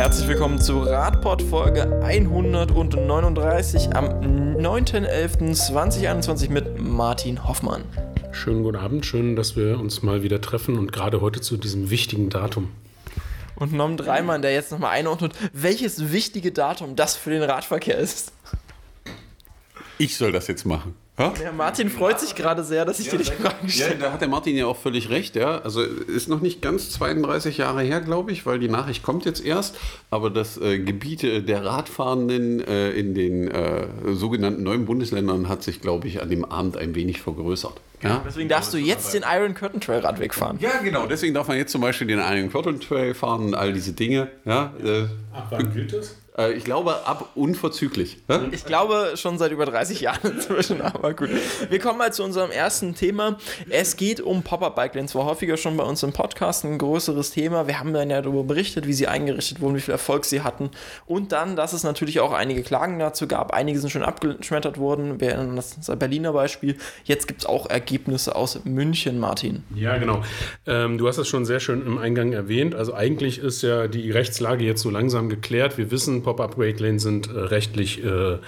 Herzlich willkommen zu Radport Folge 139 am 9.11.2021 mit Martin Hoffmann. Schönen guten Abend, schön, dass wir uns mal wieder treffen und gerade heute zu diesem wichtigen Datum. Und Nom Dreimann, der jetzt nochmal einordnet, welches wichtige Datum das für den Radverkehr ist. Ich soll das jetzt machen. Ja, Martin freut sich gerade sehr, dass ich ja, dir die Frage stelle. Ja, da hat der Martin ja auch völlig recht. Ja. Also ist noch nicht ganz 32 Jahre her, glaube ich, weil die Nachricht kommt jetzt erst. Aber das äh, Gebiet der Radfahrenden äh, in den äh, sogenannten neuen Bundesländern hat sich, glaube ich, an dem Abend ein wenig vergrößert. Ja? Deswegen darfst du jetzt den Iron Curtain Trail Radweg fahren. Ja, genau. Deswegen darf man jetzt zum Beispiel den Iron Curtain Trail fahren und all diese Dinge. Ja, äh, Ab wann gilt das? Äh, ich glaube, ab unverzüglich. Ich glaube schon seit über 30 Jahren inzwischen, aber gut. Wir kommen mal zu unserem ersten Thema. Es geht um Pop-Up-Bike-Lanes. War häufiger schon bei uns im Podcast ein größeres Thema. Wir haben dann ja darüber berichtet, wie sie eingerichtet wurden, wie viel Erfolg sie hatten. Und dann, dass es natürlich auch einige Klagen dazu gab. Einige sind schon abgeschmettert worden. Wir erinnern das ist ein Berliner Beispiel. Jetzt gibt es auch Ergebnisse aus München, Martin. Ja, genau. Ähm, du hast das schon sehr schön im Eingang erwähnt. Also eigentlich ist ja die Rechtslage jetzt so langsam geklärt. Wir wissen, Pop-up-Wake-Lanes sind äh, rechtlich äh,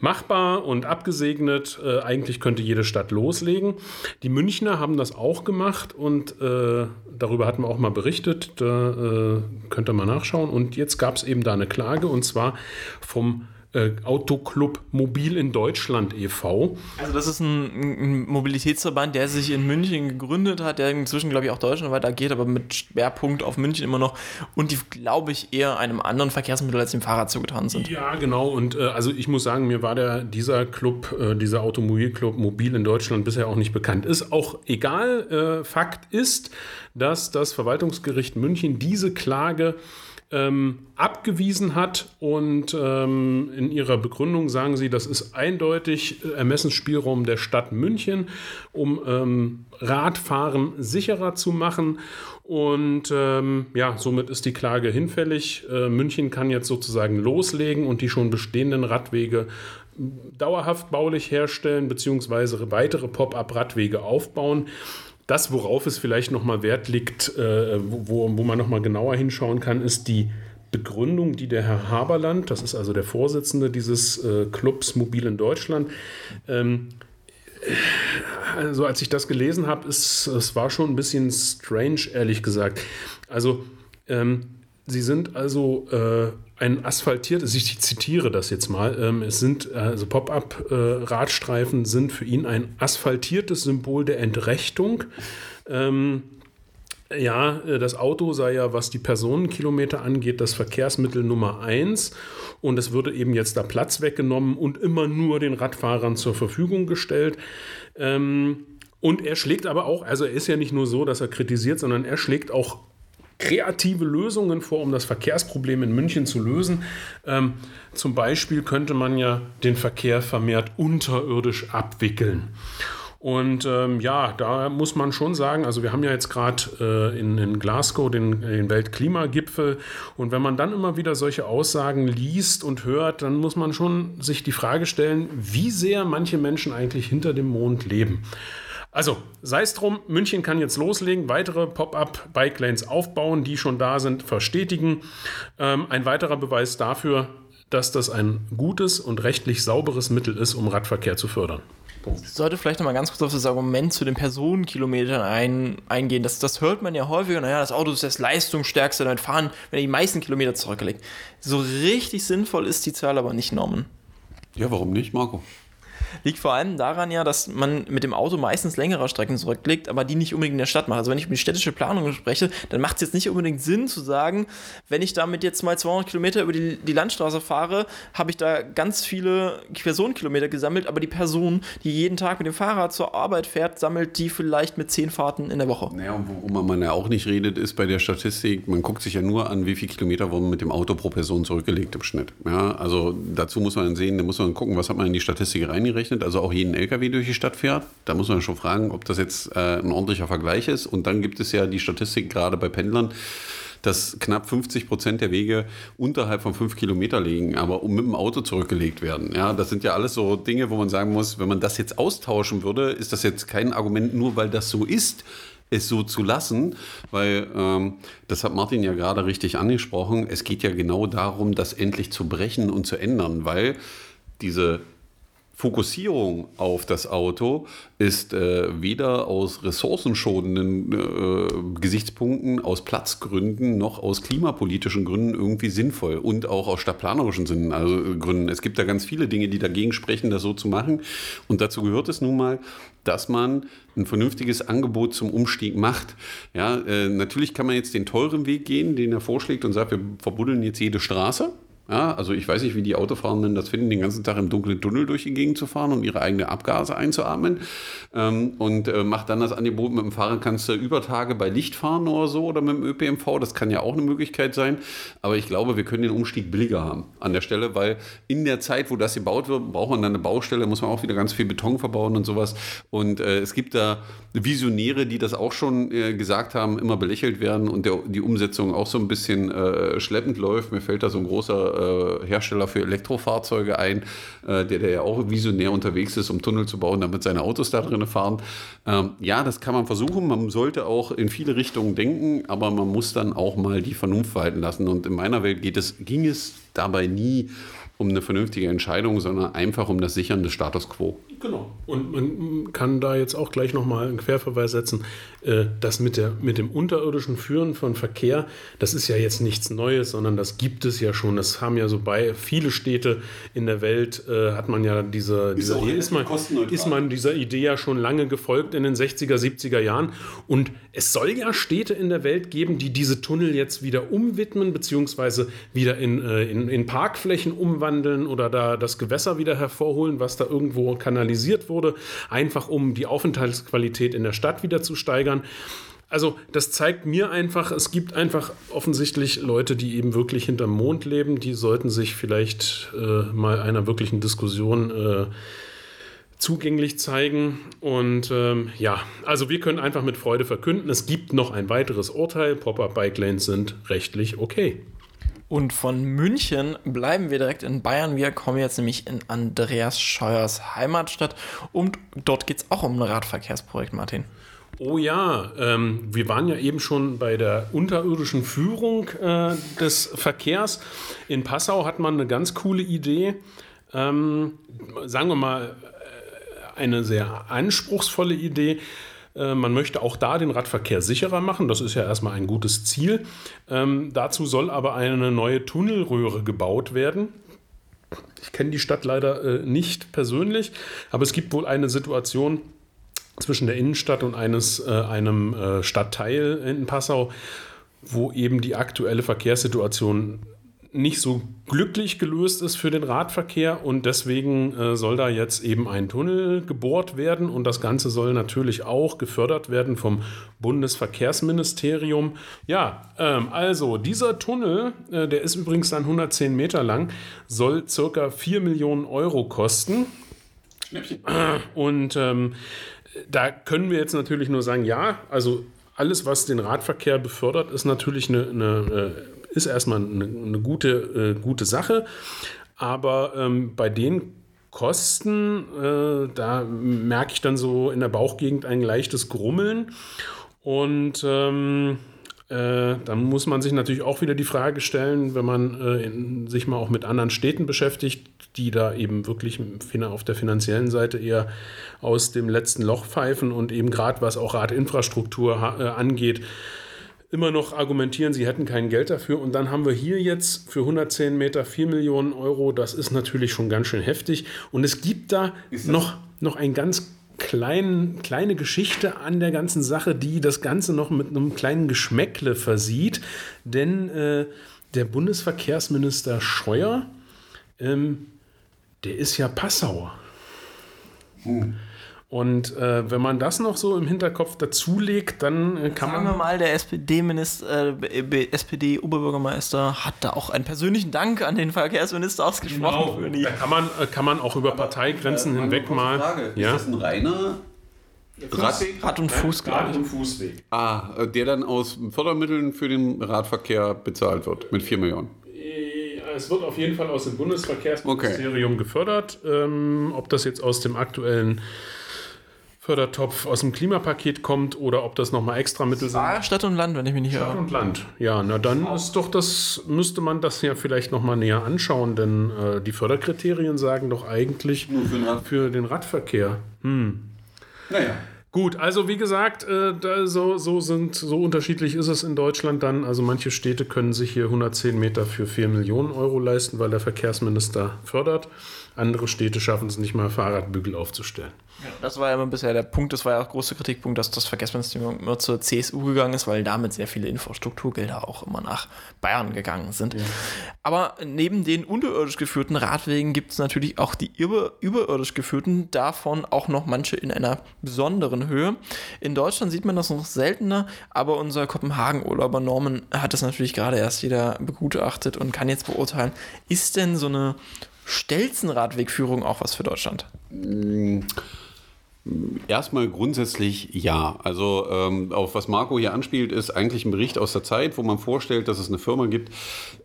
machbar und abgesegnet. Äh, eigentlich könnte jede Stadt loslegen. Die Münchner haben das auch gemacht und äh, darüber hatten wir auch mal berichtet. Da äh, könnt ihr mal nachschauen. Und jetzt gab es eben da eine Klage und zwar vom äh, Autoclub Mobil in Deutschland e.V. Also das ist ein, ein, Mobilitätsverband, der sich in München gegründet hat, der inzwischen, glaube ich, auch deutschlandweit agiert, aber mit Schwerpunkt auf München immer noch und die, glaube ich, eher einem anderen Verkehrsmittel als dem Fahrrad zugetan sind. Ja, genau. Und äh, also ich muss sagen, mir war der, dieser Club, äh, dieser Automobilclub Mobil in Deutschland bisher auch nicht bekannt. Ist auch egal. Äh, Fakt ist, dass das Verwaltungsgericht München diese Klage ähm, abgewiesen hat. Und ähm, in ihrer Begründung sagen sie, das ist eindeutig Ermessensspielraum der Stadt München, um ähm, Radfahren sicherer zu machen. Und ähm, ja, somit ist die Klage hinfällig. Äh, München kann jetzt sozusagen loslegen und die schon bestehenden Radwege dauerhaft baulich herstellen, beziehungsweise weitere Pop-up-Radwege aufbauen. Das, worauf es vielleicht nochmal Wert liegt, äh, wo, wo man nochmal genauer hinschauen kann, ist die Begründung, die der Herr Haberland, das ist also der Vorsitzende dieses äh, Clubs Mobil in Deutschland, ähm, also als ich das gelesen habe, es war schon ein bisschen strange, ehrlich gesagt. Also ähm, sie sind also äh, ein asphaltiertes, ich zitiere das jetzt mal, ähm, es sind, also Pop-up-Radstreifen äh, sind für ihn ein asphaltiertes Symbol der Entrechtung. Ähm, ja, äh, das Auto sei ja, was die Personenkilometer angeht, das Verkehrsmittel Nummer eins. Und es würde eben jetzt da Platz weggenommen und immer nur den Radfahrern zur Verfügung gestellt. Ähm, und er schlägt aber auch, also er ist ja nicht nur so, dass er kritisiert, sondern er schlägt auch kreative Lösungen vor, um das Verkehrsproblem in München zu lösen. Ähm, zum Beispiel könnte man ja den Verkehr vermehrt unterirdisch abwickeln. Und ähm, ja, da muss man schon sagen, also wir haben ja jetzt gerade äh, in, in, Glasgow den, den, Weltklimagipfel und wenn man dann immer wieder solche Aussagen liest und hört, dann muss man schon sich die Frage stellen, wie sehr manche Menschen eigentlich hinter dem Mond leben. Also, sei es drum, München kann jetzt loslegen, weitere Pop-up-Bike-Lanes aufbauen, die schon da sind, verstetigen. Ähm, ein weiterer Beweis dafür, dass das ein gutes und rechtlich sauberes Mittel ist, um Radverkehr zu fördern. Ich sollte vielleicht noch mal ganz kurz auf das Argument zu den Personenkilometern ein, eingehen. Das, das hört man ja häufiger. Naja, das Auto ist das leistungsstärkste, damit fahren, wenn er die meisten Kilometer zurücklegt. So richtig sinnvoll ist die Zahl aber nicht genommen. Ja, warum nicht, Marco? Liegt vor allem daran ja, dass man mit dem Auto meistens längere Strecken zurücklegt, aber die nicht unbedingt in der Stadt macht. Also wenn ich über die städtische Planung spreche, dann macht es jetzt nicht unbedingt Sinn zu sagen, wenn ich damit jetzt mal 200 Kilometer über die, die Landstraße fahre, habe ich da ganz viele Personenkilometer gesammelt, aber die Person, die jeden Tag mit dem Fahrrad zur Arbeit fährt, sammelt die vielleicht mit 10 Fahrten in der Woche. Naja, und worüber man ja auch nicht redet, ist bei der Statistik, man guckt sich ja nur an, wie viele Kilometer wurden mit dem Auto pro Person zurückgelegt im Schnitt. Ja, also dazu muss man sehen, da muss man gucken, was hat man in die Statistik reingerechnet, also auch jeden LKW durch die Stadt fährt. Da muss man schon fragen, ob das jetzt äh, ein ordentlicher Vergleich ist. Und dann gibt es ja die Statistik gerade bei Pendlern, dass knapp 50 Prozent der Wege unterhalb von fünf Kilometer liegen, aber mit dem Auto zurückgelegt werden. Ja, das sind ja alles so Dinge, wo man sagen muss, wenn man das jetzt austauschen würde, ist das jetzt kein Argument nur, weil das so ist, es so zu lassen, weil ähm, das hat Martin ja gerade richtig angesprochen. Es geht ja genau darum, das endlich zu brechen und zu ändern, weil diese Fokussierung auf das Auto ist äh, weder aus ressourcenschonenden äh, Gesichtspunkten, aus Platzgründen noch aus klimapolitischen Gründen irgendwie sinnvoll und auch aus stadtplanerischen Sinnen, also äh, Gründen. Es gibt da ganz viele Dinge, die dagegen sprechen, das so zu machen. Und dazu gehört es nun mal, dass man ein vernünftiges Angebot zum Umstieg macht. Ja, äh, natürlich kann man jetzt den teuren Weg gehen, den er vorschlägt und sagt, wir verbuddeln jetzt jede Straße. Ja, also ich weiß nicht, wie die Autofahrenden das finden, den ganzen Tag im dunklen Tunnel durch die Gegend zu fahren und ihre eigene Abgase einzuatmen. Ähm, und äh, macht dann das Angebot, mit dem Fahrrad kannst du über Tage bei Licht fahren oder so oder mit dem ÖPNV. Das kann ja auch eine Möglichkeit sein. Aber ich glaube, wir können den Umstieg billiger haben an der Stelle, weil in der Zeit, wo das gebaut wird, braucht man dann eine Baustelle, muss man auch wieder ganz viel Beton verbauen und sowas. Und äh, es gibt da Visionäre, die das auch schon äh, gesagt haben, immer belächelt werden und der, die Umsetzung auch so ein bisschen äh, schleppend läuft. Mir fällt da so ein großer äh, Hersteller für Elektrofahrzeuge ein, äh, der, der ja auch visionär unterwegs ist, um Tunnel zu bauen, damit seine Autos da drin fahren. Ähm, ja, das kann man versuchen. Man sollte auch in viele Richtungen denken, aber man muss dann auch mal die Vernunft walten lassen. Und in meiner Welt geht es, ging es dabei nie um eine vernünftige Entscheidung, sondern einfach um das Sichern des Status quo. Genau. Und man kann da jetzt auch gleich nochmal einen Querverweis setzen. Äh, das mit, der, mit dem unterirdischen Führen von Verkehr, das ist ja jetzt nichts Neues, sondern das gibt es ja schon. Das haben ja so bei viele Städte in der Welt, äh, hat man ja diese, diese ist, ist, man, ist man dieser Idee ja schon lange gefolgt in den 60er, 70er Jahren. Und es soll ja Städte in der Welt geben, die diese Tunnel jetzt wieder umwidmen, beziehungsweise wieder in, äh, in, in Parkflächen umwandeln oder da das Gewässer wieder hervorholen, was da irgendwo kanalisiert organisiert wurde, einfach um die Aufenthaltsqualität in der Stadt wieder zu steigern. Also das zeigt mir einfach, es gibt einfach offensichtlich Leute, die eben wirklich hinterm Mond leben, die sollten sich vielleicht äh, mal einer wirklichen Diskussion äh, zugänglich zeigen. Und ähm, ja, also wir können einfach mit Freude verkünden, es gibt noch ein weiteres Urteil. Pop-up-Bike Lanes sind rechtlich okay. Und von München bleiben wir direkt in Bayern. Wir kommen jetzt nämlich in Andreas Scheuers Heimatstadt und dort geht es auch um ein Radverkehrsprojekt, Martin. Oh ja, ähm, wir waren ja eben schon bei der unterirdischen Führung äh, des Verkehrs. In Passau hat man eine ganz coole Idee. Ähm, sagen wir mal, äh, eine sehr anspruchsvolle Idee. Äh, man möchte auch da den Radverkehr sicherer machen. Das ist ja erstmal ein gutes Ziel. Ähm, dazu soll aber eine neue Tunnelröhre gebaut werden. Ich kenne die Stadt leider äh, nicht persönlich, aber es gibt wohl eine Situation zwischen der Innenstadt und eines, äh, einem äh, Stadtteil in Passau, wo eben die aktuelle Verkehrssituation nicht so glücklich gelöst ist für den Radverkehr und deswegen äh, soll da jetzt eben ein Tunnel gebohrt werden und das Ganze soll natürlich auch gefördert werden vom Bundesverkehrsministerium. Ja, ähm, also dieser Tunnel, äh, der ist übrigens dann 110 Meter lang, soll circa 4 Millionen Euro kosten. Und ähm, da können wir jetzt natürlich nur sagen, ja, also alles, was den Radverkehr befördert, ist natürlich eine, eine äh, ist erstmal eine, eine gute, äh, gute Sache. Aber ähm, bei den Kosten, äh, da merke ich dann so in der Bauchgegend ein leichtes Grummeln. Und ähm, äh, dann muss man sich natürlich auch wieder die Frage stellen, wenn man äh, in, sich mal auch mit anderen Städten beschäftigt, die da eben wirklich auf der finanziellen Seite eher aus dem letzten Loch pfeifen und eben gerade was auch Radinfrastruktur äh, angeht, immer noch argumentieren, sie hätten kein Geld dafür. Und dann haben wir hier jetzt für 110 Meter 4 Millionen Euro. Das ist natürlich schon ganz schön heftig. Und es gibt da noch, noch ein ganz kleinen, kleine Geschichte an der ganzen Sache, die das Ganze noch mit einem kleinen Geschmäckle versieht. Denn äh, der Bundesverkehrsminister Scheuer, ähm, der ist ja Passauer. Hm. Und äh, wenn man das noch so im Hinterkopf dazulegt, dann äh, kann Sagen man. wir mal, der SPD-Minister, äh, SPD-Oberbürgermeister hat da auch einen persönlichen Dank an den Verkehrsminister ausgesprochen. Genau. Da kann man, äh, kann man auch über Aber, Parteigrenzen äh, hinweg mal. Frage. Ja? Ist das ein reiner Rad, Rad, und Fuß, Rad und Fußweg. Ah, äh, der dann aus Fördermitteln für den Radverkehr bezahlt wird mit 4 Millionen. Es wird auf jeden Fall aus dem Bundesverkehrsministerium okay. gefördert. Ähm, ob das jetzt aus dem aktuellen Fördertopf aus dem Klimapaket kommt oder ob das nochmal extra Mittel sind. Ah, Stadt und Land, wenn ich mich nicht Stadt irre. und Land. Ja, na dann ist doch das, müsste man das ja vielleicht nochmal näher anschauen, denn äh, die Förderkriterien sagen doch eigentlich für den Radverkehr. Naja. Gut, also wie gesagt, äh, da so, so, sind, so unterschiedlich ist es in Deutschland dann. Also manche Städte können sich hier 110 Meter für 4 Millionen Euro leisten, weil der Verkehrsminister fördert. Andere Städte schaffen es nicht mal, Fahrradbügel aufzustellen. Das war ja immer bisher der Punkt, das war ja auch großer Kritikpunkt, dass das Verkehrsministerium immer zur CSU gegangen ist, weil damit sehr viele Infrastrukturgelder auch immer nach Bayern gegangen sind. Aber neben den unterirdisch geführten Radwegen gibt es natürlich auch die über, überirdisch geführten, davon auch noch manche in einer besonderen Höhe. In Deutschland sieht man das noch seltener, aber unser Kopenhagen-Urlauber Norman hat das natürlich gerade erst wieder begutachtet und kann jetzt beurteilen, ist denn so eine Stelzenradwegführung auch was für Deutschland? Erstmal grundsätzlich ja. Also ähm, auf was Marco hier anspielt, ist eigentlich ein Bericht aus der Zeit, wo man vorstellt, dass es eine Firma gibt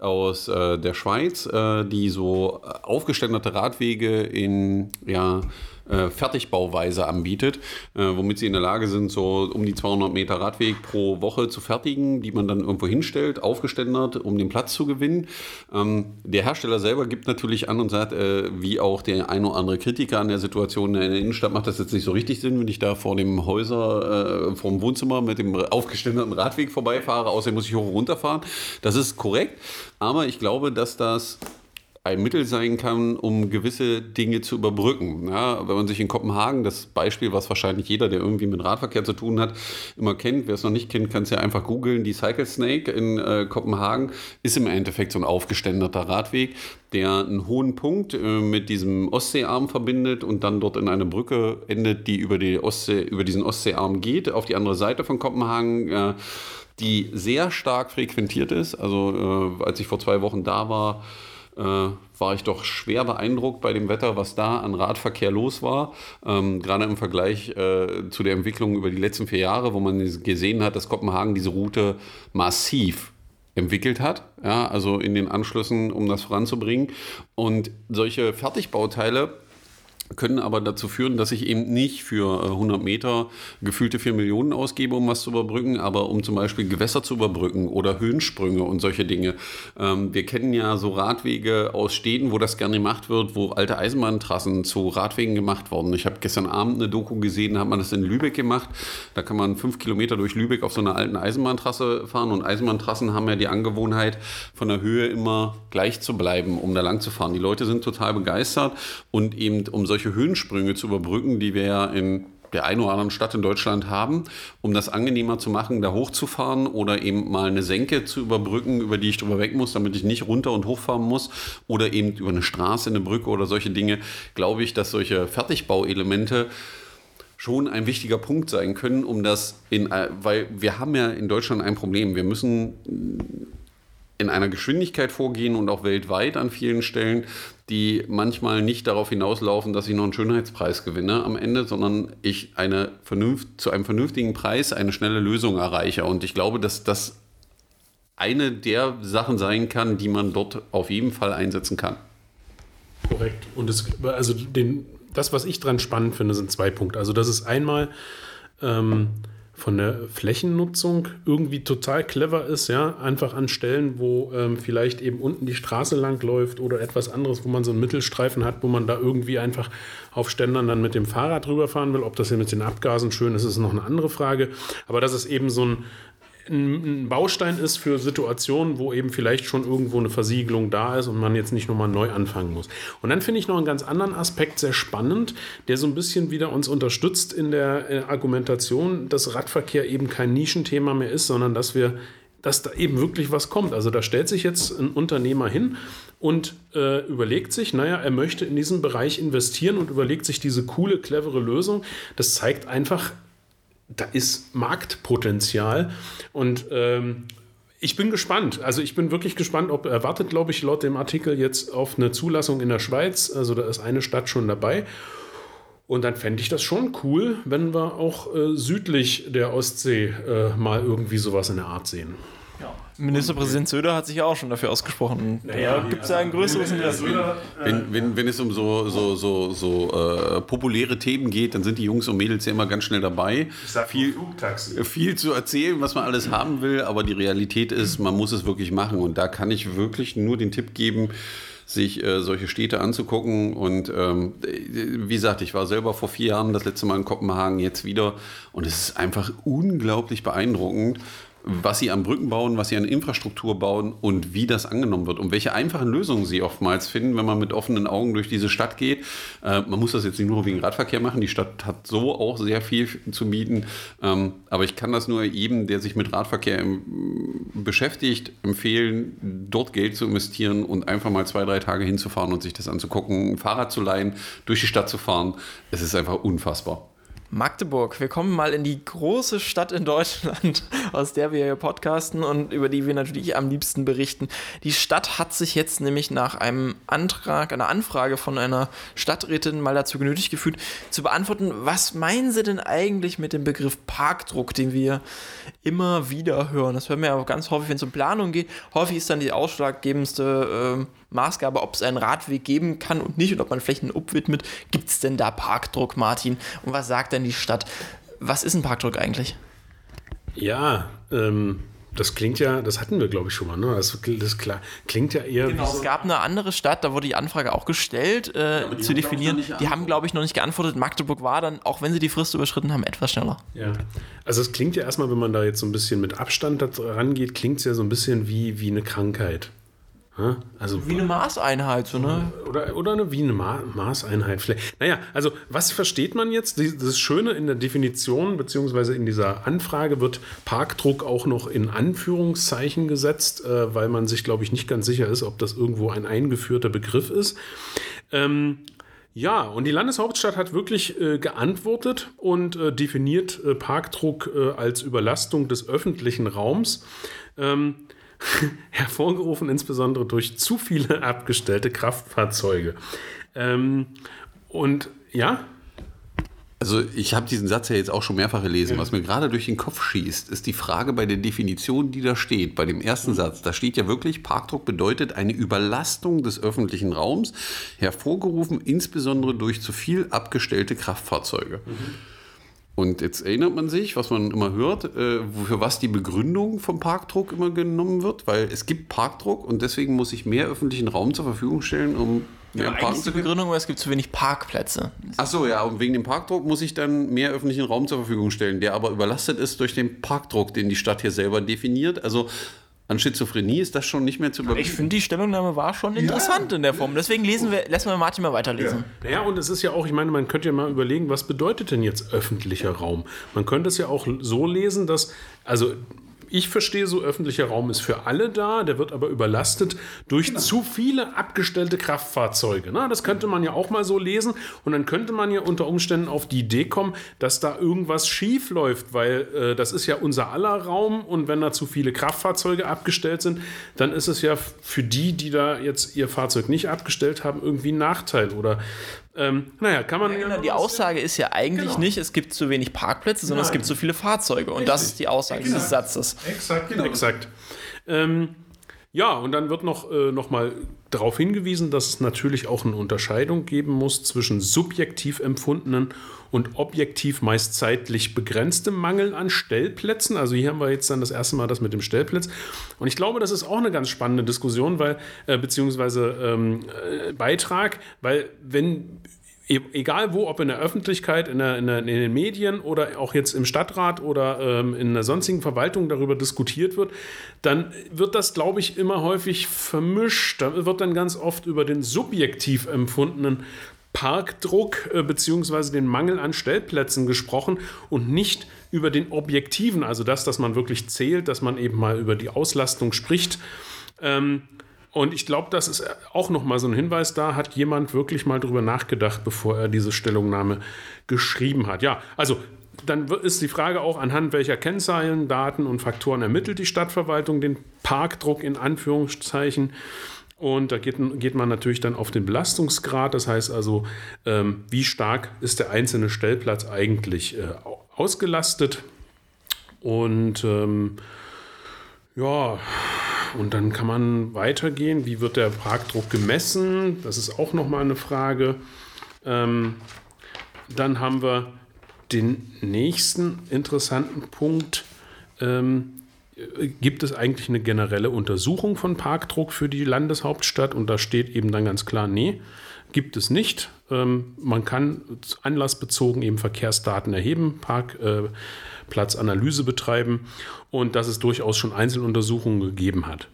aus äh, der Schweiz, äh, die so aufgeständerte Radwege in ja, äh, Fertigbauweise anbietet, äh, womit sie in der Lage sind, so um die 200 Meter Radweg pro Woche zu fertigen, die man dann irgendwo hinstellt, aufgeständert, um den Platz zu gewinnen. Ähm, der Hersteller selber gibt natürlich an und sagt, äh, wie auch der ein oder andere Kritiker an der Situation in der Innenstadt macht das jetzt nicht so richtig Sinn, wenn ich da vor dem Häuser, äh, vor dem Wohnzimmer mit dem aufgeständerten Radweg vorbeifahre, außerdem muss ich hoch und runter fahren. Das ist korrekt, aber ich glaube, dass das ein Mittel sein kann, um gewisse Dinge zu überbrücken. Ja, wenn man sich in Kopenhagen, das Beispiel, was wahrscheinlich jeder, der irgendwie mit Radverkehr zu tun hat, immer kennt, wer es noch nicht kennt, kann es ja einfach googeln. Die Cycle Snake in äh, Kopenhagen ist im Endeffekt so ein aufgeständerter Radweg, der einen hohen Punkt äh, mit diesem Ostseearm verbindet und dann dort in eine Brücke endet, die über, die Ostsee, über diesen Ostseearm geht, auf die andere Seite von Kopenhagen. Äh, die sehr stark frequentiert ist. Also äh, als ich vor zwei Wochen da war, war ich doch schwer beeindruckt bei dem Wetter, was da an Radverkehr los war. Ähm, gerade im Vergleich äh, zu der Entwicklung über die letzten vier Jahre, wo man gesehen hat, dass Kopenhagen diese Route massiv entwickelt hat, ja, also in den Anschlüssen, um das voranzubringen. Und solche Fertigbauteile können aber dazu führen, dass ich eben nicht für 100 Meter gefühlte 4 Millionen ausgebe, um was zu überbrücken, aber um zum Beispiel Gewässer zu überbrücken oder Höhensprünge und solche Dinge. Ähm, wir kennen ja so Radwege aus Städten, wo das gerne gemacht wird, wo alte Eisenbahntrassen zu Radwegen gemacht wurden. Ich habe gestern Abend eine Doku gesehen, hat man das in Lübeck gemacht. Da kann man fünf Kilometer durch Lübeck auf so einer alten Eisenbahntrasse fahren und Eisenbahntrassen haben ja die Angewohnheit, von der Höhe immer gleich zu bleiben, um da lang zu fahren. Die Leute sind total begeistert und eben um solche Höhensprünge zu überbrücken, die wir ja in der einen oder anderen Stadt in Deutschland haben, um das angenehmer zu machen, da hochzufahren oder eben mal eine Senke zu überbrücken, über die ich drüber weg muss, damit ich nicht runter und hochfahren muss oder eben über eine Straße, eine Brücke oder solche Dinge, glaube ich, dass solche Fertigbauelemente schon ein wichtiger Punkt sein können, um das in, weil wir haben ja in Deutschland ein Problem. Wir müssen in einer Geschwindigkeit vorgehen und auch weltweit an vielen Stellen, die manchmal nicht darauf hinauslaufen, dass ich noch einen Schönheitspreis gewinne am Ende, sondern ich eine vernünft, zu einem vernünftigen Preis eine schnelle Lösung erreiche. Und ich glaube, dass das eine der Sachen sein kann, die man dort auf jeden Fall einsetzen kann. Korrekt. Und es, also den, das, was ich dran spannend finde, sind zwei Punkte. Also das ist einmal ähm, von der Flächennutzung irgendwie total clever ist, ja, einfach an Stellen, wo ähm, vielleicht eben unten die Straße lang läuft oder etwas anderes, wo man so einen Mittelstreifen hat, wo man da irgendwie einfach auf Ständern dann mit dem Fahrrad rüberfahren will. Ob das hier mit den Abgasen schön ist, ist noch eine andere Frage. Aber das ist eben so ein, ein Baustein ist für Situationen, wo eben vielleicht schon irgendwo eine Versiegelung da ist und man jetzt nicht nochmal neu anfangen muss. Und dann finde ich noch einen ganz anderen Aspekt sehr spannend, der so ein bisschen wieder uns unterstützt in der äh, Argumentation, dass Radverkehr eben kein Nischenthema mehr ist, sondern dass wir dass da eben wirklich was kommt. Also da stellt sich jetzt ein Unternehmer hin und äh, überlegt sich, naja, er möchte in diesen Bereich investieren und überlegt sich diese coole, clevere Lösung. Das zeigt einfach, da ist Marktpotenzial und ähm, ich bin gespannt. Also ich bin wirklich gespannt, ob er wartet, glaube ich, laut dem Artikel jetzt auf eine Zulassung in der Schweiz. Also da ist eine Stadt schon dabei. Und dann fände ich das schon cool, wenn wir auch äh, südlich der Ostsee äh, mal irgendwie sowas in der Art sehen. Ministerpräsident Söder hat sich ja auch schon dafür ausgesprochen. Naja, gibt es ja ein größeres Interesse. Wenn, wenn, wenn es um so, so, so, so äh, populäre Themen geht, dann sind die Jungs und Mädels ja immer ganz schnell dabei. Ich sag viel, Flugtaxi. viel zu erzählen, was man alles haben will, aber die Realität ist, man muss es wirklich machen. Und da kann ich wirklich nur den Tipp geben, sich äh, solche Städte anzugucken. Und ähm, wie gesagt, ich war selber vor vier Jahren das letzte Mal in Kopenhagen, jetzt wieder. Und es ist einfach unglaublich beeindruckend, was sie an Brücken bauen, was sie an Infrastruktur bauen und wie das angenommen wird und welche einfachen Lösungen sie oftmals finden, wenn man mit offenen Augen durch diese Stadt geht. Äh, man muss das jetzt nicht nur wegen Radverkehr machen, die Stadt hat so auch sehr viel zu bieten, ähm, aber ich kann das nur jedem, der sich mit Radverkehr im, beschäftigt, empfehlen, dort Geld zu investieren und einfach mal zwei, drei Tage hinzufahren und sich das anzugucken, ein Fahrrad zu leihen, durch die Stadt zu fahren. Es ist einfach unfassbar. Magdeburg. Wir kommen mal in die große Stadt in Deutschland, aus der wir hier podcasten und über die wir natürlich am liebsten berichten. Die Stadt hat sich jetzt nämlich nach einem Antrag, einer Anfrage von einer Stadträtin mal dazu genötigt gefühlt, zu beantworten, was meinen sie denn eigentlich mit dem Begriff Parkdruck, den wir immer wieder hören. Das hören wir ja auch ganz häufig, wenn es um Planung geht. Häufig ist dann die ausschlaggebendste äh, Maßgabe, ob es einen Radweg geben kann und nicht und ob man Flächen umwidmet. Gibt es denn da Parkdruck, Martin? Und was sagt denn die Stadt? Was ist ein Parkdruck eigentlich? Ja, ähm, das klingt ja, das hatten wir, glaube ich, schon mal. Ne? Das, das klar, klingt ja eher Genau, wie es so, gab eine andere Stadt, da wurde die Anfrage auch gestellt, äh, die zu definieren. Die haben, glaube ich, noch nicht geantwortet. Magdeburg war dann, auch wenn sie die Frist überschritten haben, etwas schneller. Ja. Also es klingt ja erstmal, wenn man da jetzt so ein bisschen mit Abstand da rangeht, klingt es ja so ein bisschen wie, wie eine Krankheit. Also Wie eine Maßeinheit, so, ne? Oder, oder eine, wie eine Ma Maßeinheit vielleicht. Naja, also was versteht man jetzt? Das Schöne in der Definition beziehungsweise in dieser Anfrage wird Parkdruck auch noch in Anführungszeichen gesetzt, äh, weil man sich, glaube ich, nicht ganz sicher ist, ob das irgendwo ein eingeführter Begriff ist. Ähm, ja, und die Landeshauptstadt hat wirklich äh, geantwortet und äh, definiert äh, Parkdruck äh, als Überlastung des öffentlichen Raums. Ähm, hervorgerufen insbesondere durch zu viele abgestellte Kraftfahrzeuge. Ähm, und ja, Also ich habe diesen Satz ja jetzt auch schon mehrfach gelesen. Was mir gerade durch den Kopf schießt, ist die Frage bei der Definition, die da steht, bei dem ersten Satz. Da steht ja wirklich, Parkdruck bedeutet eine Überlastung des öffentlichen Raums, hervorgerufen insbesondere durch zu viel abgestellte Kraftfahrzeuge. Und jetzt erinnert man sich, was man immer hört, äh, für was die Begründung vom Parkdruck immer genommen wird, weil es gibt Parkdruck und deswegen muss ich mehr öffentlichen Raum zur Verfügung stellen, um mehr Eigentlich parken zu. Begründung, es gibt zu wenig Parkplätze. Ach so, ja, und wegen dem Parkdruck muss ich dann mehr öffentlichen Raum zur Verfügung stellen, der aber überlastet ist durch den Parkdruck, den die Stadt hier selber definiert. Also an Schizophrenie ist das schon nicht mehr zu Ich überbieten. finde, die Stellungnahme war schon interessant in der Form. Deswegen lesen wir, lassen wir Martin mal weiterlesen. naja, und es ist ja auch, ich meine, man könnte ja mal überlegen, was bedeutet denn jetzt öffentlicher Raum? Man könnte es ja auch so lesen, dass, also ich verstehe so, öffentlicher Raum ist für alle da, der wird aber überlastet durch zu viele abgestellte Kraftfahrzeuge. Na, das könnte man ja auch mal so lesen. Und dann könnte man ja unter Umständen auf die Idee kommen, dass da irgendwas schief läuft, weil äh, das ist ja unser aller Raum. Und wenn da zu viele Kraftfahrzeuge abgestellt sind, dann ist es ja für die, die da jetzt ihr Fahrzeug nicht abgestellt haben, irgendwie ein Nachteil. Oder ähm, naja, kann man ja, Die Aussage ist ja eigentlich Genau. nicht, es gibt zu wenig Parkplätze, sondern es Nein. gibt zu viele Fahrzeuge. Und das ist die Aussage dieses Satzes. Exakt, exakt. Ähm, ja, und dann wird noch, äh, noch mal darauf hingewiesen, dass es natürlich auch eine Unterscheidung geben muss zwischen subjektiv empfundenen und objektiv meist zeitlich begrenztem Mangel an Stellplätzen. Also hier haben wir jetzt dann das erste Mal das mit dem Stellplatz. Und ich glaube, das ist auch eine ganz spannende Diskussion, weil, äh, beziehungsweise ähm, äh, Beitrag, weil wenn egal wo, ob in der Öffentlichkeit, in, der, in, der, in den Medien oder auch jetzt im Stadtrat oder ähm, in der sonstigen Verwaltung darüber diskutiert wird, dann wird das, glaube ich, immer häufig vermischt. Da wird dann ganz oft über den subjektiv empfundenen Parkdruck äh, beziehungsweise den Mangel an Stellplätzen gesprochen und nicht über den objektiven, also das, dass man wirklich zählt, dass man eben mal über die Auslastung spricht. Ähm, und ich glaube, das ist auch noch mal so ein Hinweis, da hat jemand wirklich mal drüber nachgedacht, bevor er diese Stellungnahme geschrieben hat. Ja, also dann ist die Frage auch, anhand welcher Kennzahlen, Daten und Faktoren ermittelt die Stadtverwaltung den Parkdruck in Anführungszeichen. Und da geht, geht man natürlich dann auf den Belastungsgrad, das heißt also, ähm, wie stark ist der einzelne Stellplatz eigentlich äh, au- ausgelastet. Und ähm, Ja, und dann kann man weitergehen. Wie wird der Parkdruck gemessen? Das ist auch nochmal eine Frage. Ähm, dann haben wir den nächsten interessanten Punkt. Ähm, gibt es eigentlich eine generelle Untersuchung von Parkdruck für die Landeshauptstadt? Und da steht eben dann ganz klar, nee, gibt es nicht. Ähm, man kann anlassbezogen eben Verkehrsdaten erheben, Parkplatzanalyse äh, betreiben und dass es durchaus schon Einzeluntersuchungen gegeben hat.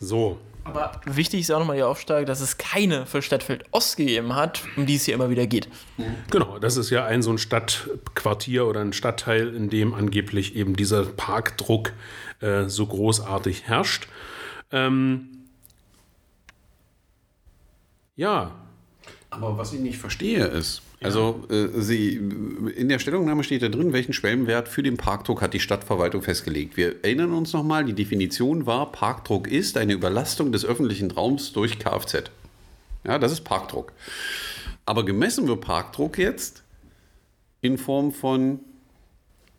So, aber wichtig ist auch nochmal die Aufsteigung, dass es keine für Stadtfeld Ost gegeben hat, um die es hier immer wieder geht. Genau, das ist ja ein so ein Stadtquartier oder ein Stadtteil, in dem angeblich eben dieser Parkdruck äh, so großartig herrscht. Ähm, ja. Aber was ich nicht verstehe ist, also äh, sie, in der Stellungnahme steht da drin, welchen Schwellenwert für den Parkdruck hat die Stadtverwaltung festgelegt. Wir erinnern uns nochmal, die Definition war, Parkdruck ist eine Überlastung des öffentlichen Raums durch Kfz. Ja, das ist Parkdruck. Aber gemessen wird Parkdruck jetzt in Form von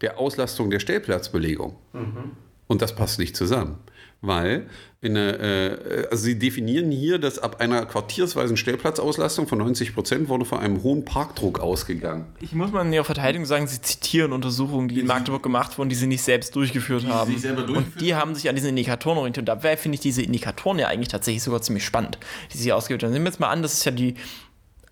der Auslastung der Stellplatzbelegung. Mhm. Und das passt nicht zusammen weil eine, äh, also sie definieren hier, dass ab einer quartiersweisen Stellplatzauslastung von 90 Prozent wurde von einem hohen Parkdruck ausgegangen. Ich muss mal in ihrer Verteidigung sagen, sie zitieren Untersuchungen, die in Magdeburg gemacht wurden, die sie nicht selbst durchgeführt haben. Und die haben sich an diesen Indikatoren orientiert. Dabei finde ich diese Indikatoren ja eigentlich tatsächlich sogar ziemlich spannend, die sie ausgewählt haben. Nehmen wir jetzt mal an, das ist ja die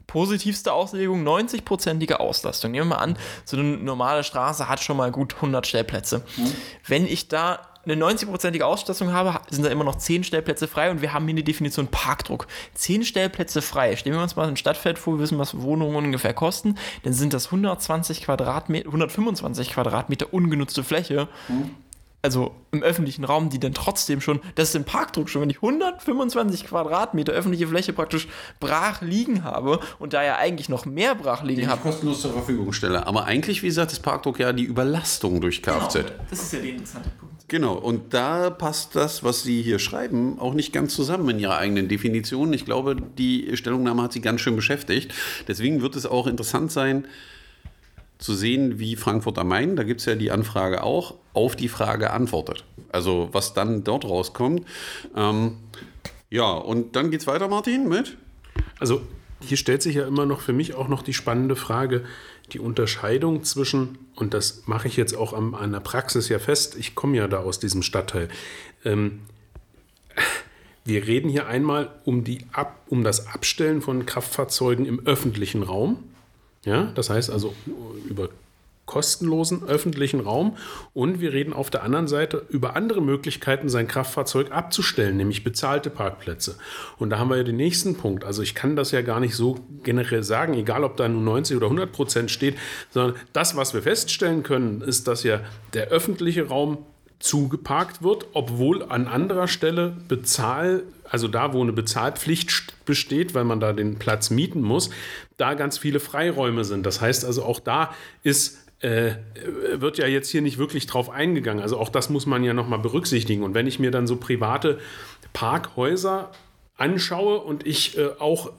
positivste Auslegung, 90-prozentige Auslastung. Nehmen wir mal an, so eine normale Straße hat schon mal gut 100 Stellplätze. Mhm. Wenn ich da eine 90-prozentige Ausstattung habe, sind da immer noch 10 Stellplätze frei und wir haben hier eine Definition Parkdruck. 10 Stellplätze frei. Stellen wir uns mal ein Stadtfeld vor, wir wissen, was Wohnungen ungefähr kosten, dann sind das 120 Quadratmeter, 125 Quadratmeter ungenutzte Fläche. Mhm also im öffentlichen Raum, die dann trotzdem schon, das ist im Parkdruck schon, wenn ich 125 Quadratmeter öffentliche Fläche praktisch brach liegen habe und da ja eigentlich noch mehr brach liegen habe. kostenlos zur Verfügung stelle. Aber eigentlich, wie gesagt, ist Parkdruck ja die Überlastung durch Kfz. Genau, das ist ja der interessante Punkt. Genau, und da passt das, was Sie hier schreiben, auch nicht ganz zusammen in Ihrer eigenen Definition. Ich glaube, die Stellungnahme hat Sie ganz schön beschäftigt. Deswegen wird es auch interessant sein, zu sehen, wie Frankfurt am Main, da gibt es ja die Anfrage auch, auf die Frage antwortet. Also was dann dort rauskommt. Ähm, ja, und dann geht es weiter, Martin, mit? Also hier stellt sich ja immer noch für mich auch noch die spannende Frage, die Unterscheidung zwischen, und das mache ich jetzt auch an, an der Praxis ja fest, ich komme ja da aus diesem Stadtteil. Ähm, wir reden hier einmal um, die Ab, um das Abstellen von Kraftfahrzeugen im öffentlichen Raum. Ja, das heißt also über kostenlosen öffentlichen Raum und wir reden auf der anderen Seite über andere Möglichkeiten, sein Kraftfahrzeug abzustellen, nämlich bezahlte Parkplätze. Und da haben wir ja den nächsten Punkt. Also ich kann das ja gar nicht so generell sagen, egal ob da nur 90 oder 100 Prozent steht, sondern das, was wir feststellen können, ist, dass ja der öffentliche Raum zugeparkt wird, obwohl an anderer Stelle Bezahl, also da, wo eine Bezahlpflicht besteht, weil man da den Platz mieten muss, da ganz viele Freiräume sind. Das heißt also, auch da ist äh, wird ja jetzt hier nicht wirklich drauf eingegangen. Also auch das muss man ja nochmal berücksichtigen. Und wenn ich mir dann so private Parkhäuser anschaue und ich äh, auch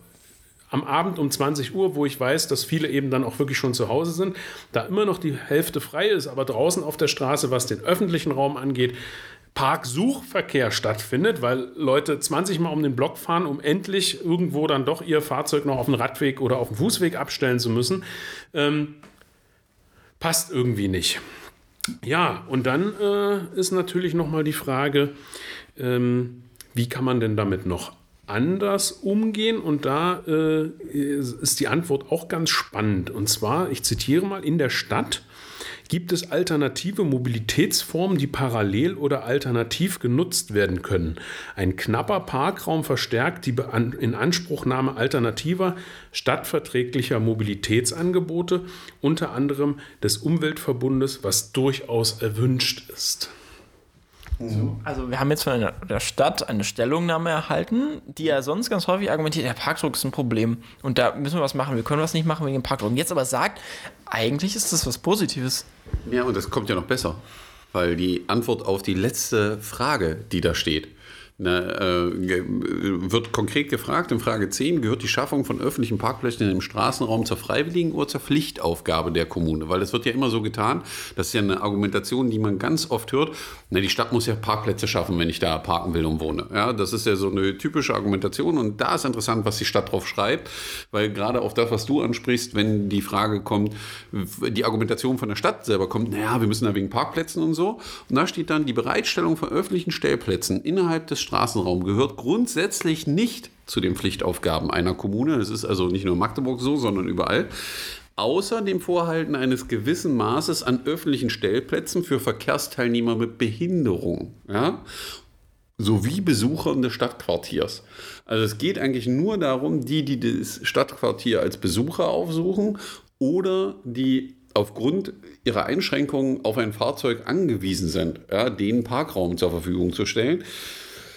am Abend um 20 Uhr, wo ich weiß, dass viele eben dann auch wirklich schon zu Hause sind, da immer noch die Hälfte frei ist, aber draußen auf der Straße, was den öffentlichen Raum angeht, Parksuchverkehr stattfindet, weil Leute 20 Mal um den Block fahren, um endlich irgendwo dann doch ihr Fahrzeug noch auf dem Radweg oder auf dem Fußweg abstellen zu müssen, ähm, passt irgendwie nicht. Ja, und dann äh, ist natürlich nochmal die Frage, ähm, wie kann man denn damit noch anders umgehen? Und da äh, ist die Antwort auch ganz spannend. Und zwar, ich zitiere mal, in der Stadt Gibt es alternative Mobilitätsformen, die parallel oder alternativ genutzt werden können? Ein knapper Parkraum verstärkt die Inanspruchnahme alternativer, stadtverträglicher Mobilitätsangebote, unter anderem des Umweltverbundes, was durchaus erwünscht ist. So, also wir haben jetzt von der Stadt eine Stellungnahme erhalten, die ja sonst ganz häufig argumentiert, der Parkdruck ist ein Problem und da müssen wir was machen. Wir können was nicht machen wegen dem Parkdruck. Und jetzt aber sagt, eigentlich ist das was Positives. Ja, und das kommt ja noch besser, weil die Antwort auf die letzte Frage, die da steht, Na, äh, wird konkret gefragt in Frage 10, gehört die Schaffung von öffentlichen Parkplätzen im Straßenraum zur freiwilligen oder zur Pflichtaufgabe der Kommune? Weil es wird ja immer so getan, das ist ja eine Argumentation, die man ganz oft hört, na, die Stadt muss ja Parkplätze schaffen, wenn ich da parken will und wohne. Ja, das ist ja so eine typische Argumentation und da ist interessant, was die Stadt drauf schreibt, weil gerade auf das, was du ansprichst, wenn die Frage kommt, die Argumentation von der Stadt selber kommt, naja, wir müssen da wegen Parkplätzen und so. Und da steht dann, die Bereitstellung von öffentlichen Stellplätzen innerhalb des Straßenraums gehört grundsätzlich nicht zu den Pflichtaufgaben einer Kommune. Das ist also nicht nur in Magdeburg so, sondern überall. Außer dem Vorhalten eines gewissen Maßes an öffentlichen Stellplätzen für Verkehrsteilnehmer mit Behinderung. Ja? sowie Besuchern des Stadtquartiers. Also es geht eigentlich nur darum, die, die das Stadtquartier als Besucher aufsuchen oder die aufgrund ihrer Einschränkungen auf ein Fahrzeug angewiesen sind, ja, den Parkraum zur Verfügung zu stellen.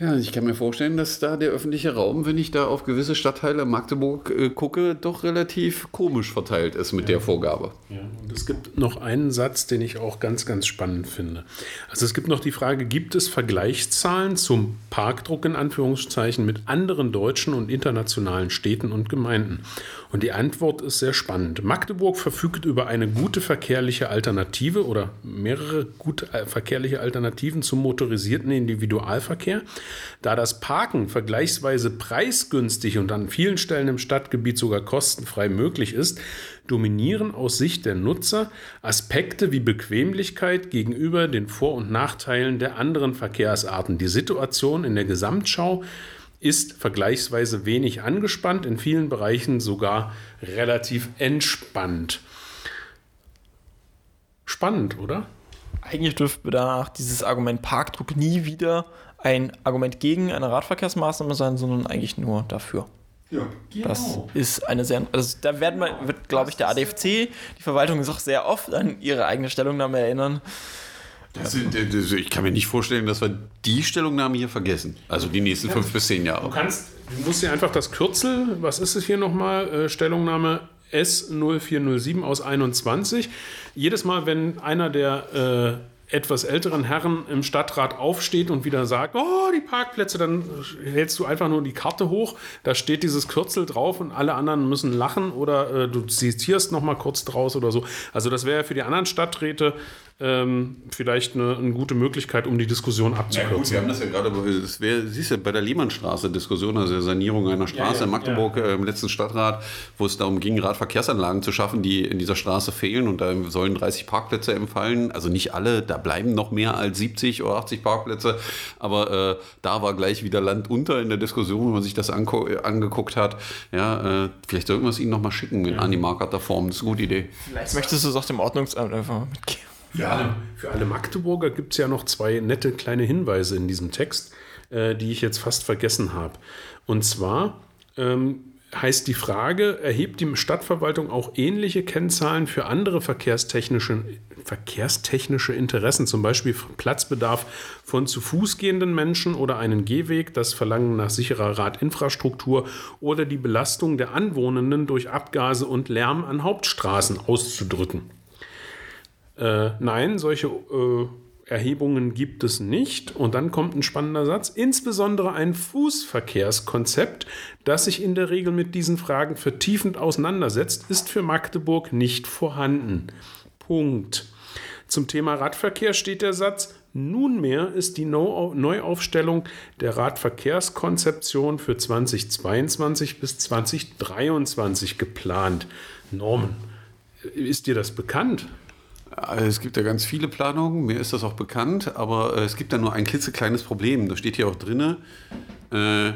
Ja, ich kann mir vorstellen, dass da der öffentliche Raum, wenn ich da auf gewisse Stadtteile Magdeburg äh, gucke, doch relativ komisch verteilt ist mit ja. der Vorgabe. Ja, und es gibt noch einen Satz, den ich auch ganz, ganz spannend finde. Also es gibt noch die Frage, gibt es Vergleichszahlen zum Parkdruck in Anführungszeichen mit anderen deutschen und internationalen Städten und Gemeinden? Und die Antwort ist sehr spannend. Magdeburg verfügt über eine gute verkehrliche Alternative oder mehrere gute äh, verkehrliche Alternativen zum motorisierten Individualverkehr. Da das Parken vergleichsweise preisgünstig und an vielen Stellen im Stadtgebiet sogar kostenfrei möglich ist, dominieren aus Sicht der Nutzer Aspekte wie Bequemlichkeit gegenüber den Vor- und Nachteilen der anderen Verkehrsarten. Die Situation in der Gesamtschau ist vergleichsweise wenig angespannt, in vielen Bereichen sogar relativ entspannt. Spannend, oder? Eigentlich dürfte danach dieses Argument Parkdruck nie wieder ein Argument gegen eine Radverkehrsmaßnahme sein, sondern eigentlich nur dafür. Ja, genau. Das ist eine sehr, also da werden wir, wird, glaube ich, der ADFC, die Verwaltung ist auch sehr oft an ihre eigene Stellungnahme erinnern. Das, das, ich kann mir nicht vorstellen, dass wir die Stellungnahme hier vergessen. Also die nächsten fünf bis zehn Jahre. Du kannst, du musst dir einfach das Kürzel, was ist es hier nochmal? Äh, Stellungnahme S0407 aus 21. Jedes Mal, wenn einer der äh, etwas älteren Herren im Stadtrat aufsteht und wieder sagt, oh, die Parkplätze, dann hältst du einfach nur die Karte hoch, da steht dieses Kürzel drauf und alle anderen müssen lachen oder äh, du zitierst nochmal kurz draus oder so. Also das wäre für die anderen Stadträte ähm, vielleicht eine, eine, gute Möglichkeit, um die Diskussion abzukürzen. Ja, gut, wir haben das ja gerade, das wär, siehst du, bei der Lehmannstraße-Diskussion, also der Sanierung einer Straße ja, ja, in Magdeburg äh, im letzten Stadtrat, wo es darum ging, Radverkehrsanlagen zu schaffen, die in dieser Straße fehlen und da sollen 30 Parkplätze empfallen. Also nicht alle, da bleiben noch mehr als 70 oder 80 Parkplätze, aber äh, da war gleich wieder Land unter in der Diskussion, wenn man sich das angeguckt hat. Ja, äh, vielleicht sollten wir es Ihnen nochmal schicken in animarkerter Form. Das ist eine gute Idee. Vielleicht möchtest du es auch dem Ordnungsamt einfach mitgeben. Für alle, für alle Magdeburger gibt es ja noch zwei nette kleine Hinweise in diesem Text, äh, die ich jetzt fast vergessen habe. Und zwar ähm, heißt die Frage, erhebt die Stadtverwaltung auch ähnliche Kennzahlen für andere verkehrstechnische, verkehrstechnische Interessen, zum Beispiel Platzbedarf von zu Fuß gehenden Menschen oder einen Gehweg, das Verlangen nach sicherer Radinfrastruktur oder die Belastung der Anwohnenden durch Abgase und Lärm an Hauptstraßen auszudrücken. Äh, nein, solche äh, Erhebungen gibt es nicht. Und dann kommt ein spannender Satz. Insbesondere ein Fußverkehrskonzept, das sich in der Regel mit diesen Fragen vertiefend auseinandersetzt, ist für Magdeburg nicht vorhanden. Punkt. Zum Thema Radverkehr steht der Satz, Nunmehr ist die Neuaufstellung der Radverkehrskonzeption für 2022 bis 2023 geplant. Norman, ist dir das bekannt? Also es gibt ja ganz viele Planungen, mir ist das auch bekannt, aber äh, es gibt da nur ein klitzekleines Problem. Da steht hier auch drin, äh,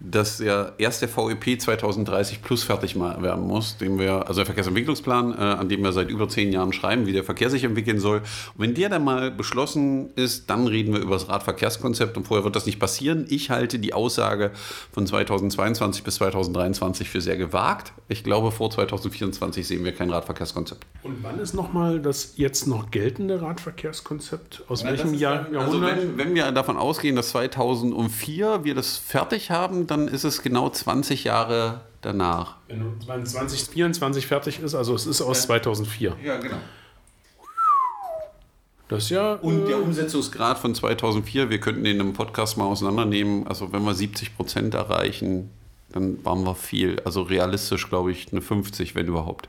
dass ja erst der VEP 2030 plus fertig werden muss, den wir, also der Verkehrsentwicklungsplan, äh, an dem wir seit über zehn Jahren schreiben, wie der Verkehr sich entwickeln soll. Und wenn der dann mal beschlossen ist, dann reden wir über das Radverkehrskonzept und vorher wird das nicht passieren. Ich halte die Aussage von 2022 bis 2023 für sehr gewagt. Ich glaube, vor 2024 sehen wir kein Radverkehrskonzept. Und wann ist nochmal das jetzt noch geltende Radverkehrskonzept? Aus ja, welchem Jahr? Also wenn, wenn wir davon ausgehen, dass 2004 wir das fertig haben, dann ist es genau 20 Jahre danach. Wenn 2024 fertig ist, also es ist aus ja. 2004. Ja, genau. Das ja. Und der Umsetzungsgrad von 2004, wir könnten den im Podcast mal auseinandernehmen. Also, wenn wir 70 Prozent erreichen, dann waren wir viel. Also, realistisch, glaube ich, eine 50, wenn überhaupt.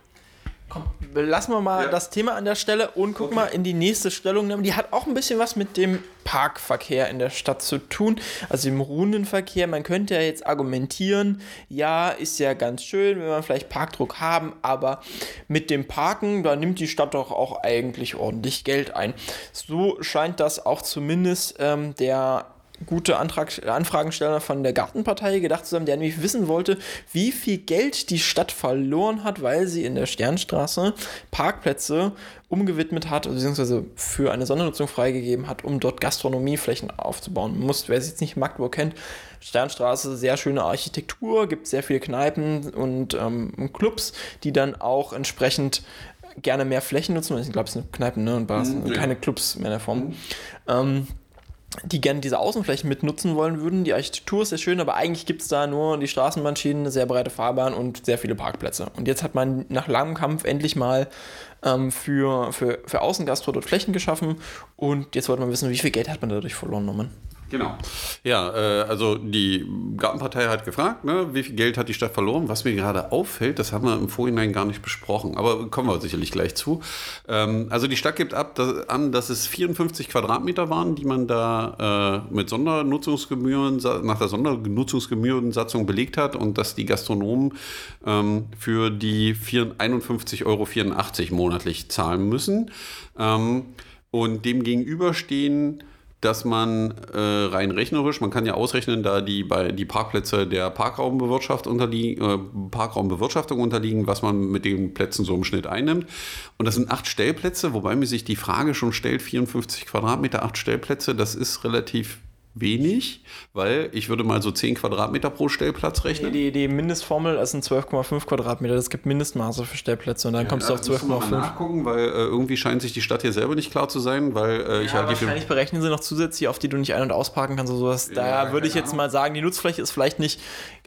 Komm, lassen wir mal Ja. das Thema an der Stelle und guck mal in die nächste Stellungnahme. Die hat auch ein bisschen was mit dem Parkverkehr in der Stadt zu tun, also im Rundenverkehr. Man könnte ja jetzt argumentieren, ja, ist ja ganz schön, wenn wir vielleicht Parkdruck haben, aber mit dem Parken, da nimmt die Stadt doch auch eigentlich ordentlich Geld ein. So scheint das auch zumindest ähm, der gute Antrag, Anfragensteller von der Gartenpartei gedacht zu haben, der nämlich wissen wollte, wie viel Geld die Stadt verloren hat, weil sie in der Sternstraße Parkplätze umgewidmet hat, beziehungsweise für eine Sondernutzung freigegeben hat, um dort Gastronomieflächen aufzubauen. Muss, wer es jetzt nicht Magdeburg kennt, Sternstraße, sehr schöne Architektur, gibt sehr viele Kneipen und ähm, Clubs, die dann auch entsprechend gerne mehr Flächen nutzen. Ich glaube, es sind Kneipen ne, und Bars, Mhm, keine Clubs mehr in der Form. Ähm, die gerne diese Außenflächen mitnutzen wollen würden. Die Architektur ist sehr schön, aber eigentlich gibt es da nur die Straßenbahnschienen, eine sehr breite Fahrbahn und sehr viele Parkplätze. Und jetzt hat man nach langem Kampf endlich mal ähm, für, für, für Außengastro dort Flächen geschaffen und jetzt wollte man wissen, wie viel Geld hat man dadurch verloren, Norman? Genau. Ja, äh, also die Gartenpartei hat gefragt, ne, wie viel Geld hat die Stadt verloren. Was mir gerade auffällt, das haben wir im Vorhinein gar nicht besprochen, aber kommen wir sicherlich gleich zu. Ähm, also die Stadt gibt ab, dass, an, dass es 54 Quadratmeter waren, die man da äh, mit Sondernutzungsgebühren, nach der Sondernutzungsgebührensatzung belegt hat und dass die Gastronomen ähm, für die 4 51,84 Euro monatlich zahlen müssen. Ähm, und dem gegenüber stehen dass man äh, rein rechnerisch, man kann ja ausrechnen, da die, bei, die Parkplätze der Parkraumbewirtschaft unterliegen, äh, Parkraumbewirtschaftung unterliegen, was man mit den Plätzen so im Schnitt einnimmt. Und das sind acht Stellplätze, wobei mir sich die Frage schon stellt, 54 Quadratmeter, acht Stellplätze, das ist relativ wenig, weil ich würde mal so 10 Quadratmeter pro Stellplatz rechnen. Die, die Mindestformel ist ein 12,5 Quadratmeter. Es gibt Mindestmaße für Stellplätze und dann kommst Ja, du auf müssen wir mal 12,5. nachgucken, weil äh, irgendwie scheint sich die Stadt hier selber nicht klar zu sein, weil äh, ich Ja, für wahrscheinlich berechnen sie noch zusätzlich, auf die du nicht ein- und ausparken kannst. oder sowas. Ja, Da würde ich jetzt mal sagen, die Nutzfläche ist vielleicht nicht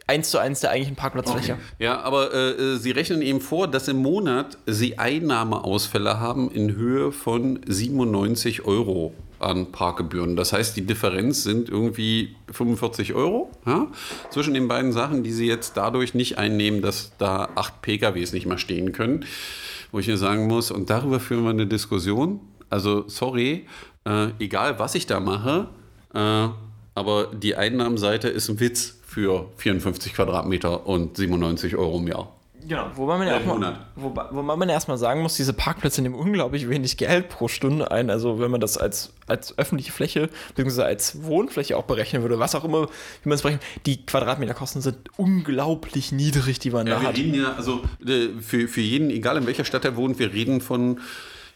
eins zu eins der eigentlichen Parkplatzfläche. Ja, aber äh, Sie rechnen eben vor, dass im Monat Sie Einnahmeausfälle haben in Höhe von 97 Euro an Parkgebühren. Das heißt, die Differenz sind irgendwie 45 Euro ja, zwischen den beiden Sachen, die Sie jetzt dadurch nicht einnehmen, dass da acht PKWs nicht mehr stehen können. Wo ich mir sagen muss, und darüber führen wir eine Diskussion. Also, sorry, äh, egal was ich da mache, äh, aber die Einnahmenseite ist ein Witz für 54 Quadratmeter und 97 Euro im Jahr. Genau, wobei man ja auch mal, wobei, wobei man erstmal sagen muss, diese Parkplätze nehmen unglaublich wenig Geld pro Stunde ein. Also wenn man das als, als öffentliche Fläche bzw. als Wohnfläche auch berechnen würde, was auch immer, wie man es berechnet, die Quadratmeterkosten sind unglaublich niedrig, die man da wir hat. reden ja, also äh, für, für jeden, egal in welcher Stadt er wohnt, wir reden von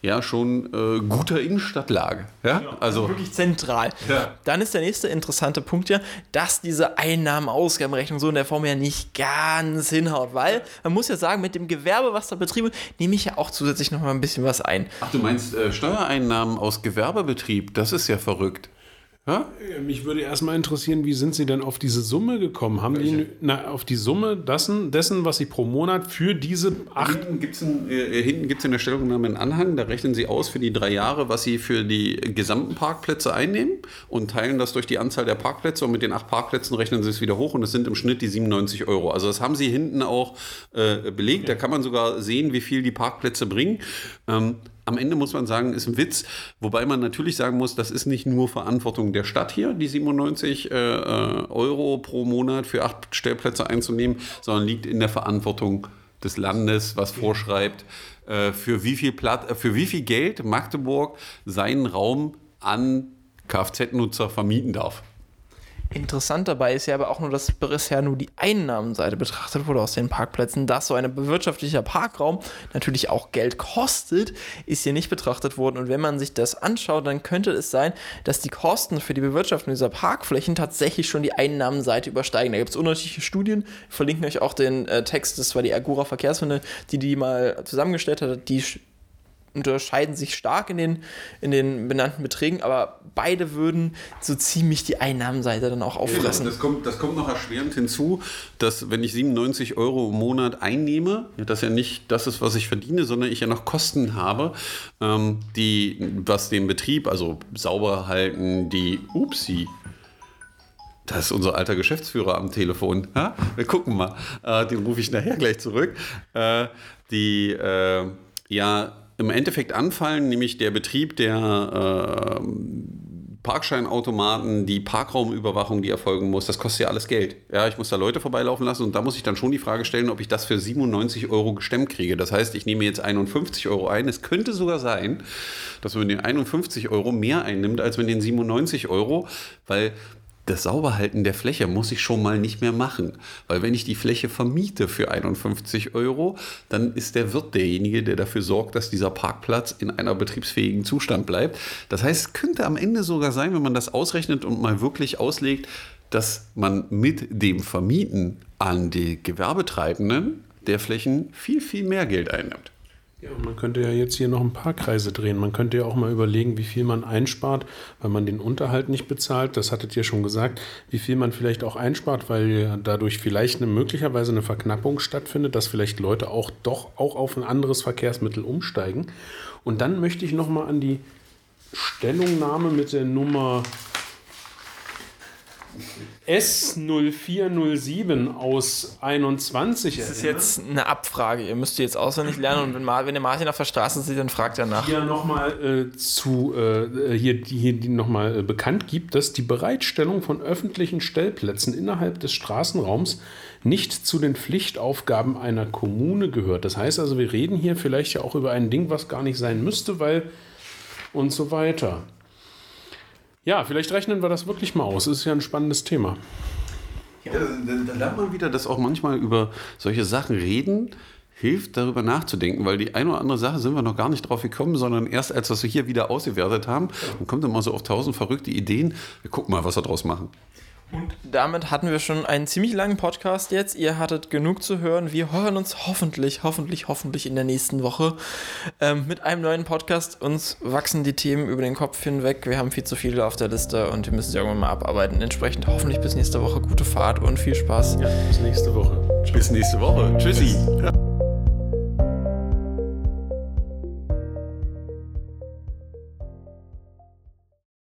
ja schon äh, guter Innenstadtlage. Ja, also wirklich zentral. Ja. Dann ist der nächste interessante Punkt ja, dass diese Einnahmen-Ausgabenrechnung so in der Form ja nicht ganz hinhaut, weil man muss ja sagen, mit dem Gewerbe, was da betrieben wird, nehme ich ja auch zusätzlich noch mal ein bisschen was ein. Ach, du meinst äh, Steuereinnahmen aus Gewerbebetrieb? Das ist ja verrückt. Ja? Mich würde erstmal interessieren, wie sind Sie denn auf diese Summe gekommen? Haben die na, auf die Summe dessen, dessen, was Sie pro Monat für diese acht Hinten gibt es äh, gibt's in der Stellungnahme einen Anhang, da rechnen Sie aus für die drei Jahre, was Sie für die gesamten Parkplätze einnehmen und teilen das durch die Anzahl der Parkplätze und mit den acht Parkplätzen rechnen Sie es wieder hoch und es sind im Schnitt die 97 Euro. Also das haben Sie hinten auch äh, belegt, da kann man sogar sehen, wie viel die Parkplätze bringen. Ähm, am Ende muss man sagen, ist ein Witz, wobei man natürlich sagen muss, das ist nicht nur Verantwortung der Stadt hier, die 97 äh, äh, Euro pro Monat für acht Stellplätze einzunehmen, sondern liegt in der Verantwortung des Landes, was vorschreibt, äh, für, wie viel Platt, äh, für wie viel Geld Magdeburg seinen Raum an Kfz-Nutzer vermieten darf. Interessant dabei ist ja aber auch nur, dass bisher nur die Einnahmenseite betrachtet wurde aus den Parkplätzen. Dass so ein bewirtschaftlicher Parkraum natürlich auch Geld kostet, ist hier nicht betrachtet worden. Und wenn man sich das anschaut, dann könnte es sein, dass die Kosten für die Bewirtschaftung dieser Parkflächen tatsächlich schon die Einnahmenseite übersteigen. Da gibt es unterschiedliche Studien. Verlinken euch auch den äh, Text, das war die Agora Verkehrswende, die die mal zusammengestellt hat. Die unterscheiden sich stark in den, in den benannten Beträgen, aber beide würden so ziemlich die Einnahmenseite dann auch auffressen. Das kommt, das kommt noch erschwerend hinzu, dass wenn ich 97 Euro im Monat einnehme, das ja nicht das ist, was ich verdiene, sondern ich ja noch Kosten habe, ähm, die, was den Betrieb, also sauber halten, die, upsi, das ist unser alter Geschäftsführer am Telefon. Ha? Wir gucken mal. Äh, den rufe ich nachher gleich zurück. Äh, die äh, ja im Endeffekt anfallen, nämlich der Betrieb der äh, Parkscheinautomaten, die Parkraumüberwachung, die erfolgen muss, das kostet ja alles Geld. Ja, ich muss da Leute vorbeilaufen lassen und da muss ich dann schon die Frage stellen, ob ich das für 97 Euro gestemmt kriege. Das heißt, ich nehme jetzt 51 Euro ein. Es könnte sogar sein, dass man den 51 Euro mehr einnimmt, als mit den 97 Euro, weil das Sauberhalten der Fläche muss ich schon mal nicht mehr machen. Weil wenn ich die Fläche vermiete für 51 Euro, dann ist der Wirt derjenige, der dafür sorgt, dass dieser Parkplatz in einer betriebsfähigen Zustand bleibt. Das heißt, es könnte am Ende sogar sein, wenn man das ausrechnet und mal wirklich auslegt, dass man mit dem Vermieten an die Gewerbetreibenden der Flächen viel, viel mehr Geld einnimmt. Ja, man könnte ja jetzt hier noch ein paar Kreise drehen. Man könnte ja auch mal überlegen, wie viel man einspart, weil man den Unterhalt nicht bezahlt. Das hattet ihr schon gesagt. Wie viel man vielleicht auch einspart, weil dadurch vielleicht eine, möglicherweise eine Verknappung stattfindet, dass vielleicht Leute auch doch auch auf ein anderes Verkehrsmittel umsteigen. Und dann möchte ich noch mal an die Stellungnahme mit der Nummer S0407 aus 21. Das ist jetzt eine Abfrage. Ihr müsst jetzt auswendig lernen und wenn, wenn ihr Martin auf der Straße sieht, dann fragt er nach. Hier nochmal äh, zu äh, hier, hier die nochmal äh, bekannt gibt, dass die Bereitstellung von öffentlichen Stellplätzen innerhalb des Straßenraums nicht zu den Pflichtaufgaben einer Kommune gehört. Das heißt also, wir reden hier vielleicht ja auch über ein Ding, was gar nicht sein müsste, weil und so weiter. Ja, vielleicht rechnen wir das wirklich mal aus. Das ist ja ein spannendes Thema. Ja, da, da lernt man wieder, dass auch manchmal über solche Sachen reden hilft, darüber nachzudenken, weil die eine oder andere Sache sind wir noch gar nicht drauf gekommen, sondern erst als wir hier wieder ausgewertet haben, dann kommt immer so auf tausend verrückte Ideen. Wir gucken mal, was wir draus machen. Und damit hatten wir schon einen ziemlich langen Podcast jetzt. Ihr hattet genug zu hören. Wir hören uns hoffentlich, hoffentlich, hoffentlich in der nächsten Woche ähm, mit einem neuen Podcast. Uns wachsen die Themen über den Kopf hinweg. Wir haben viel zu viele auf der Liste und wir müssen sie irgendwann mal abarbeiten. Entsprechend hoffentlich bis nächste Woche. Gute Fahrt und viel Spaß. Ja, bis nächste Woche. Bis nächste Woche. Tschüssi.